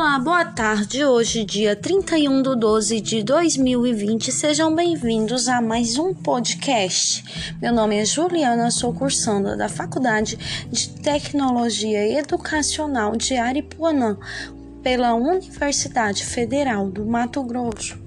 Olá, boa tarde. Hoje, dia 31 de 12 de 2020. Sejam bem-vindos a mais um podcast. Meu nome é Juliana, sou cursando da Faculdade de Tecnologia Educacional de Aripuanã pela Universidade Federal do Mato Grosso.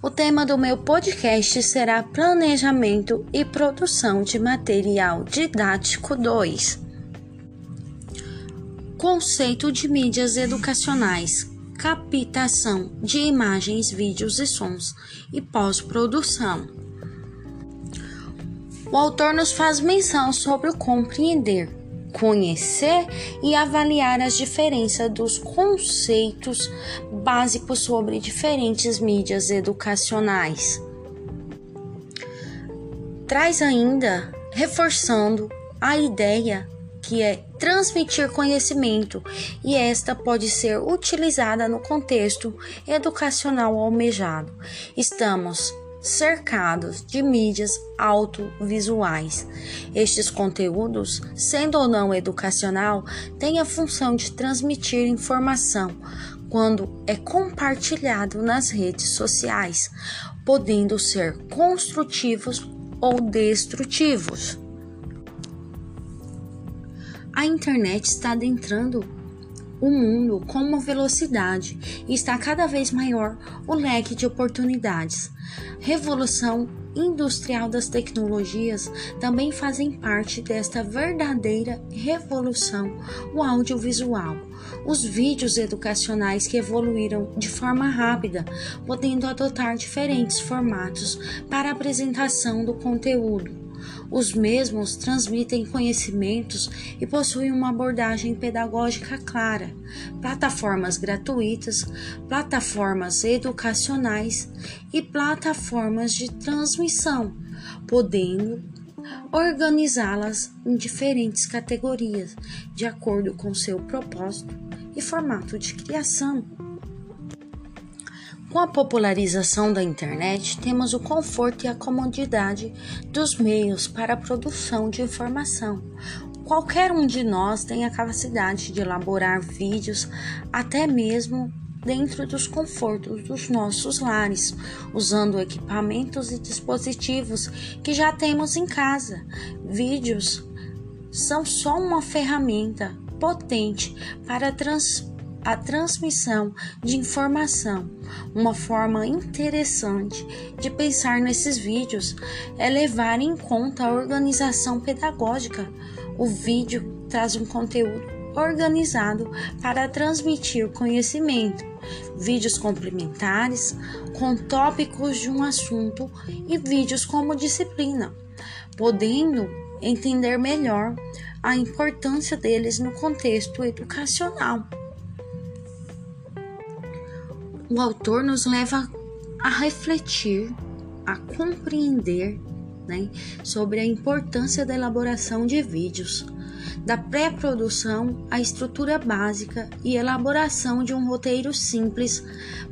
O tema do meu podcast será Planejamento e Produção de Material Didático 2. Conceito de mídias educacionais, captação de imagens, vídeos e sons e pós-produção. O autor nos faz menção sobre o compreender, conhecer e avaliar as diferenças dos conceitos básicos sobre diferentes mídias educacionais. Traz ainda reforçando a ideia que é transmitir conhecimento, e esta pode ser utilizada no contexto educacional almejado. Estamos cercados de mídias audiovisuais. Estes conteúdos, sendo ou não educacional, têm a função de transmitir informação quando é compartilhado nas redes sociais, podendo ser construtivos ou destrutivos. A internet está adentrando o mundo com uma velocidade e está cada vez maior o leque de oportunidades. Revolução industrial das tecnologias também fazem parte desta verdadeira revolução, o audiovisual. Os vídeos educacionais que evoluíram de forma rápida, podendo adotar diferentes formatos para apresentação do conteúdo os mesmos transmitem conhecimentos e possuem uma abordagem pedagógica clara, plataformas gratuitas, plataformas educacionais e plataformas de transmissão, podendo organizá-las em diferentes categorias, de acordo com seu propósito e formato de criação. Com a popularização da internet, temos o conforto e a comodidade dos meios para a produção de informação. Qualquer um de nós tem a capacidade de elaborar vídeos, até mesmo dentro dos confortos dos nossos lares, usando equipamentos e dispositivos que já temos em casa. Vídeos são só uma ferramenta potente para transformar a transmissão de informação. Uma forma interessante de pensar nesses vídeos é levar em conta a organização pedagógica. O vídeo traz um conteúdo organizado para transmitir conhecimento, vídeos complementares com tópicos de um assunto e vídeos como disciplina, podendo entender melhor a importância deles no contexto educacional o autor nos leva a refletir, a compreender né, sobre a importância da elaboração de vídeos, da pré-produção à estrutura básica e elaboração de um roteiro simples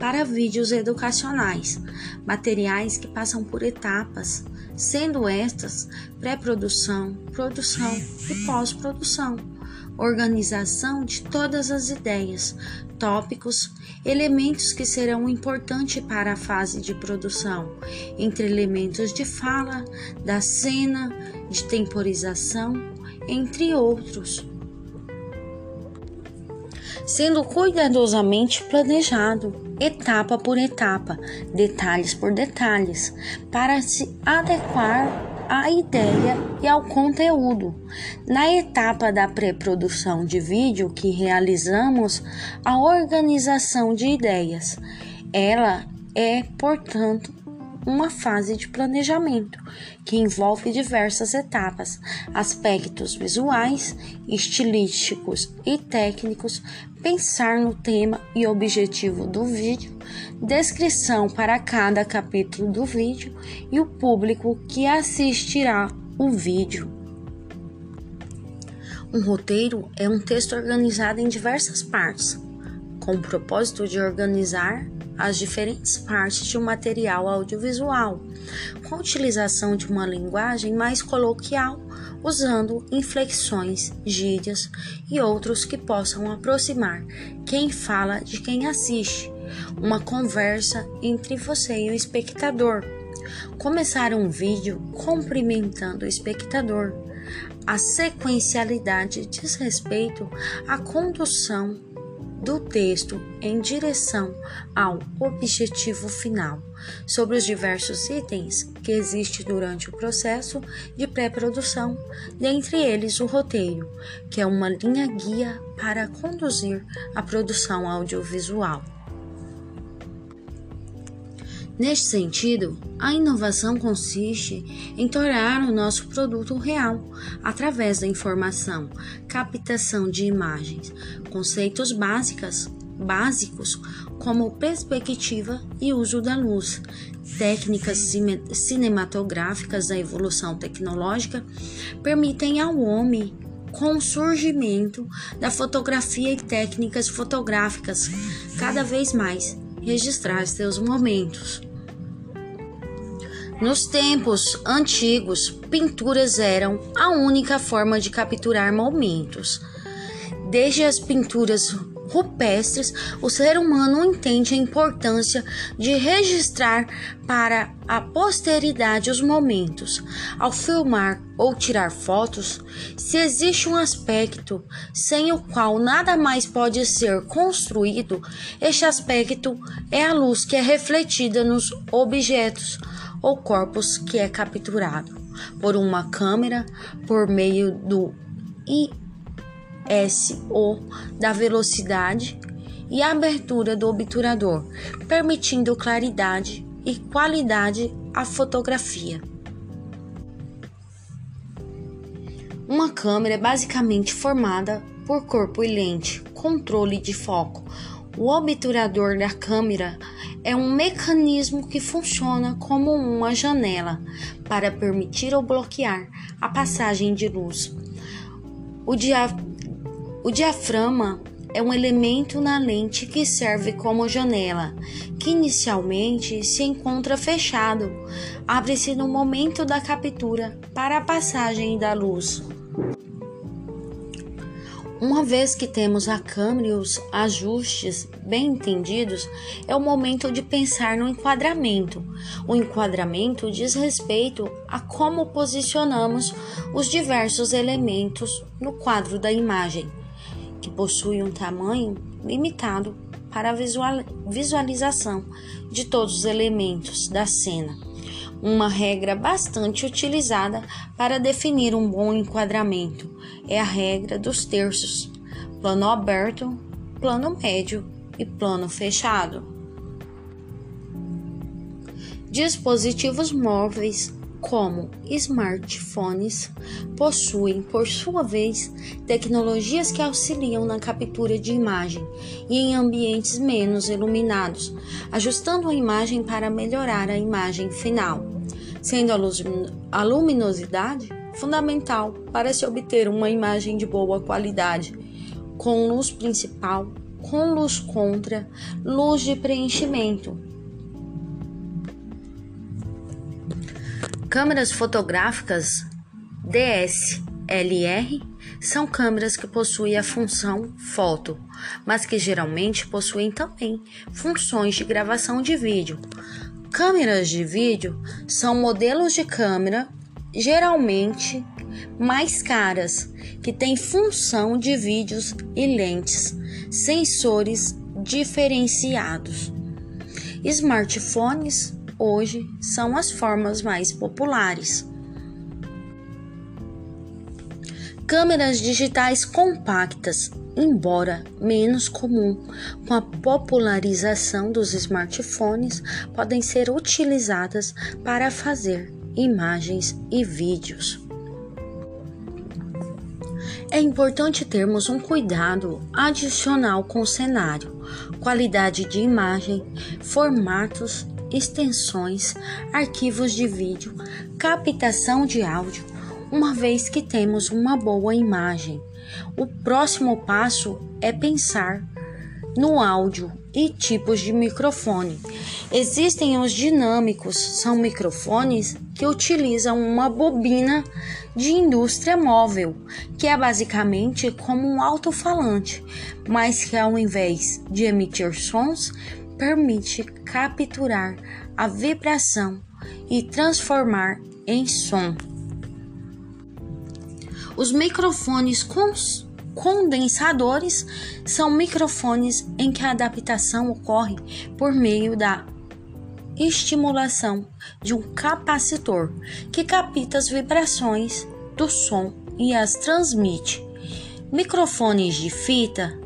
para vídeos educacionais, materiais que passam por etapas, sendo estas pré-produção, produção e pós-produção organização de todas as ideias, tópicos, elementos que serão importantes para a fase de produção, entre elementos de fala, da cena, de temporização, entre outros. Sendo cuidadosamente planejado, etapa por etapa, detalhes por detalhes, para se adequar à ideia e ao conteúdo. Na etapa da pré-produção de vídeo que realizamos a organização de ideias. Ela é, portanto, uma fase de planejamento que envolve diversas etapas, aspectos visuais, estilísticos e técnicos, pensar no tema e objetivo do vídeo, descrição para cada capítulo do vídeo e o público que assistirá o vídeo. Um roteiro é um texto organizado em diversas partes, com o propósito de organizar as diferentes partes de um material audiovisual, com a utilização de uma linguagem mais coloquial, usando inflexões, gírias e outros que possam aproximar quem fala de quem assiste, uma conversa entre você e o espectador. Começar um vídeo cumprimentando o espectador. A sequencialidade diz respeito à condução do texto em direção ao objetivo final, sobre os diversos itens que existem durante o processo de pré-produção, dentre eles o roteiro, que é uma linha guia para conduzir a produção audiovisual. Neste sentido, a inovação consiste em tornar o nosso produto real através da informação, captação de imagens, conceitos básicas, básicos como perspectiva e uso da luz, técnicas cinematográficas da evolução tecnológica permitem ao homem com o surgimento da fotografia e técnicas fotográficas cada vez mais registrar seus momentos. Nos tempos antigos, pinturas eram a única forma de capturar momentos. Desde as pinturas rupestres, o ser humano entende a importância de registrar para a posteridade os momentos. Ao filmar ou tirar fotos, se existe um aspecto sem o qual nada mais pode ser construído, este aspecto é a luz que é refletida nos objetos ou corpos que é capturado por uma câmera por meio do ISO da velocidade e abertura do obturador, permitindo claridade e qualidade à fotografia. Uma câmera é basicamente formada por corpo e lente, controle de foco. O obturador da câmera é um mecanismo que funciona como uma janela para permitir ou bloquear a passagem de luz. O, dia... o diaframa é um elemento na lente que serve como janela, que inicialmente se encontra fechado, abre-se no momento da captura para a passagem da luz. Uma vez que temos a câmera e os ajustes bem entendidos, é o momento de pensar no enquadramento. O enquadramento diz respeito a como posicionamos os diversos elementos no quadro da imagem, que possui um tamanho limitado para a visualização de todos os elementos da cena uma regra bastante utilizada para definir um bom enquadramento é a regra dos terços: plano aberto, plano médio e plano fechado. Dispositivos móveis como smartphones possuem, por sua vez, tecnologias que auxiliam na captura de imagem e em ambientes menos iluminados, ajustando a imagem para melhorar a imagem final, sendo a luminosidade fundamental para se obter uma imagem de boa qualidade, com luz principal, com luz contra, luz de preenchimento. Câmeras fotográficas DSLR são câmeras que possuem a função foto, mas que geralmente possuem também funções de gravação de vídeo. Câmeras de vídeo são modelos de câmera geralmente mais caras, que têm função de vídeos e lentes, sensores diferenciados. Smartphones hoje são as formas mais populares. Câmeras digitais compactas, embora menos comum, com a popularização dos smartphones, podem ser utilizadas para fazer imagens e vídeos. É importante termos um cuidado adicional com o cenário, qualidade de imagem, formatos, extensões, arquivos de vídeo, captação de áudio, uma vez que temos uma boa imagem. O próximo passo é pensar no áudio e tipos de microfone. Existem os dinâmicos, são microfones que utilizam uma bobina de indústria móvel, que é basicamente como um alto-falante, mas que ao invés de emitir sons, permite capturar a vibração e transformar em som. Os microfones condensadores são microfones em que a adaptação ocorre por meio da estimulação de um capacitor que capta as vibrações do som e as transmite. Microfones de fita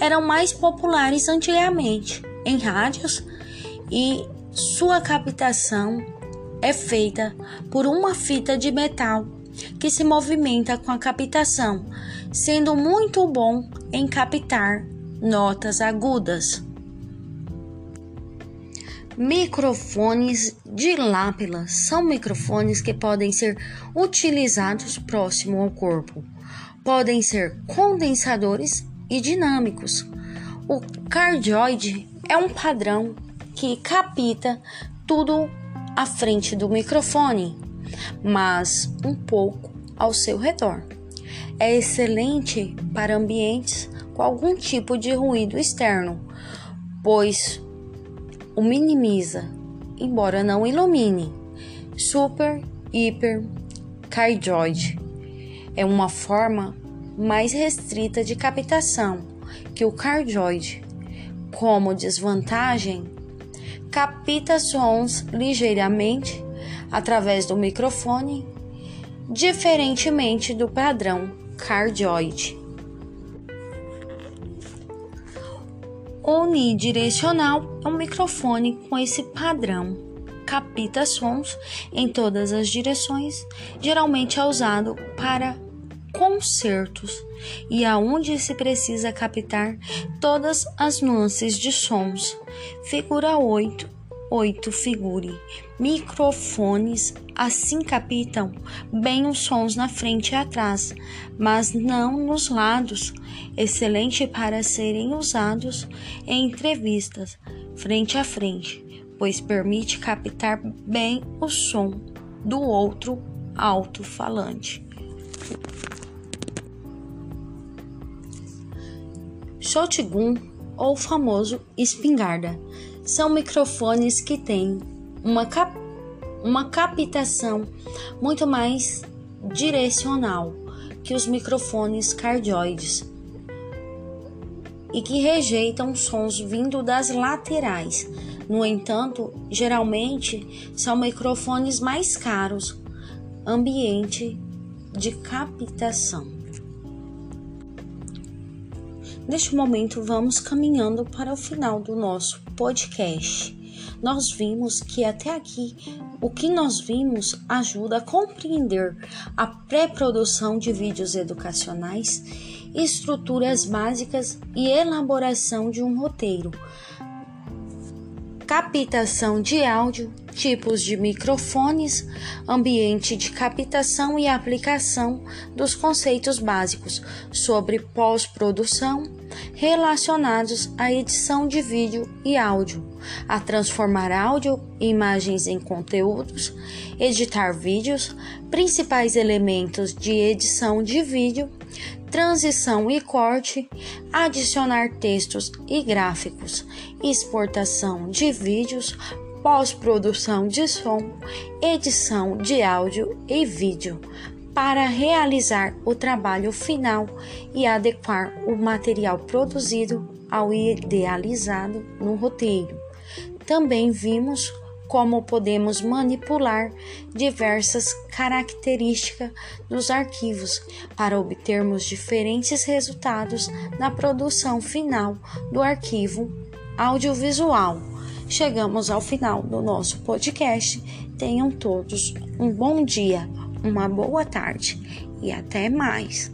eram mais populares antigamente em rádios e sua captação é feita por uma fita de metal que se movimenta com a captação, sendo muito bom em captar notas agudas. Microfones de lápila são microfones que podem ser utilizados próximo ao corpo. Podem ser condensadores e dinâmicos. O cardioide é um padrão que capta tudo à frente do microfone, mas um pouco ao seu redor. É excelente para ambientes com algum tipo de ruído externo, pois o minimiza, embora não ilumine. Super, hiper, cardioide é uma forma mais restrita de captação que o cardioide. Como desvantagem, capta sons ligeiramente através do microfone, diferentemente do padrão cardioide. Unidirecional é um microfone com esse padrão. Capta sons em todas as direções, geralmente é usado para concertos e aonde se precisa captar todas as nuances de sons. Figura 8 8 figure. Microfones assim captam bem os sons na frente e atrás, mas não nos lados. Excelente para serem usados em entrevistas frente a frente, pois permite captar bem o som do outro alto-falante. Shotgun ou famoso espingarda são microfones que têm uma, cap uma captação muito mais direcional que os microfones cardioides e que rejeitam sons vindo das laterais. No entanto, geralmente são microfones mais caros, ambiente de captação. Neste momento, vamos caminhando para o final do nosso podcast. Nós vimos que até aqui o que nós vimos ajuda a compreender a pré-produção de vídeos educacionais, estruturas básicas e elaboração de um roteiro, captação de áudio, tipos de microfones, ambiente de captação e aplicação dos conceitos básicos sobre pós-produção relacionados à edição de vídeo e áudio, a transformar áudio e imagens em conteúdos, editar vídeos, principais elementos de edição de vídeo, transição e corte, adicionar textos e gráficos, exportação de vídeos, pós-produção de som, edição de áudio e vídeo, para realizar o trabalho final e adequar o material produzido ao idealizado no roteiro. Também vimos como podemos manipular diversas características dos arquivos para obtermos diferentes resultados na produção final do arquivo audiovisual chegamos ao final do nosso podcast. Tenham todos um bom dia, uma boa tarde e até mais.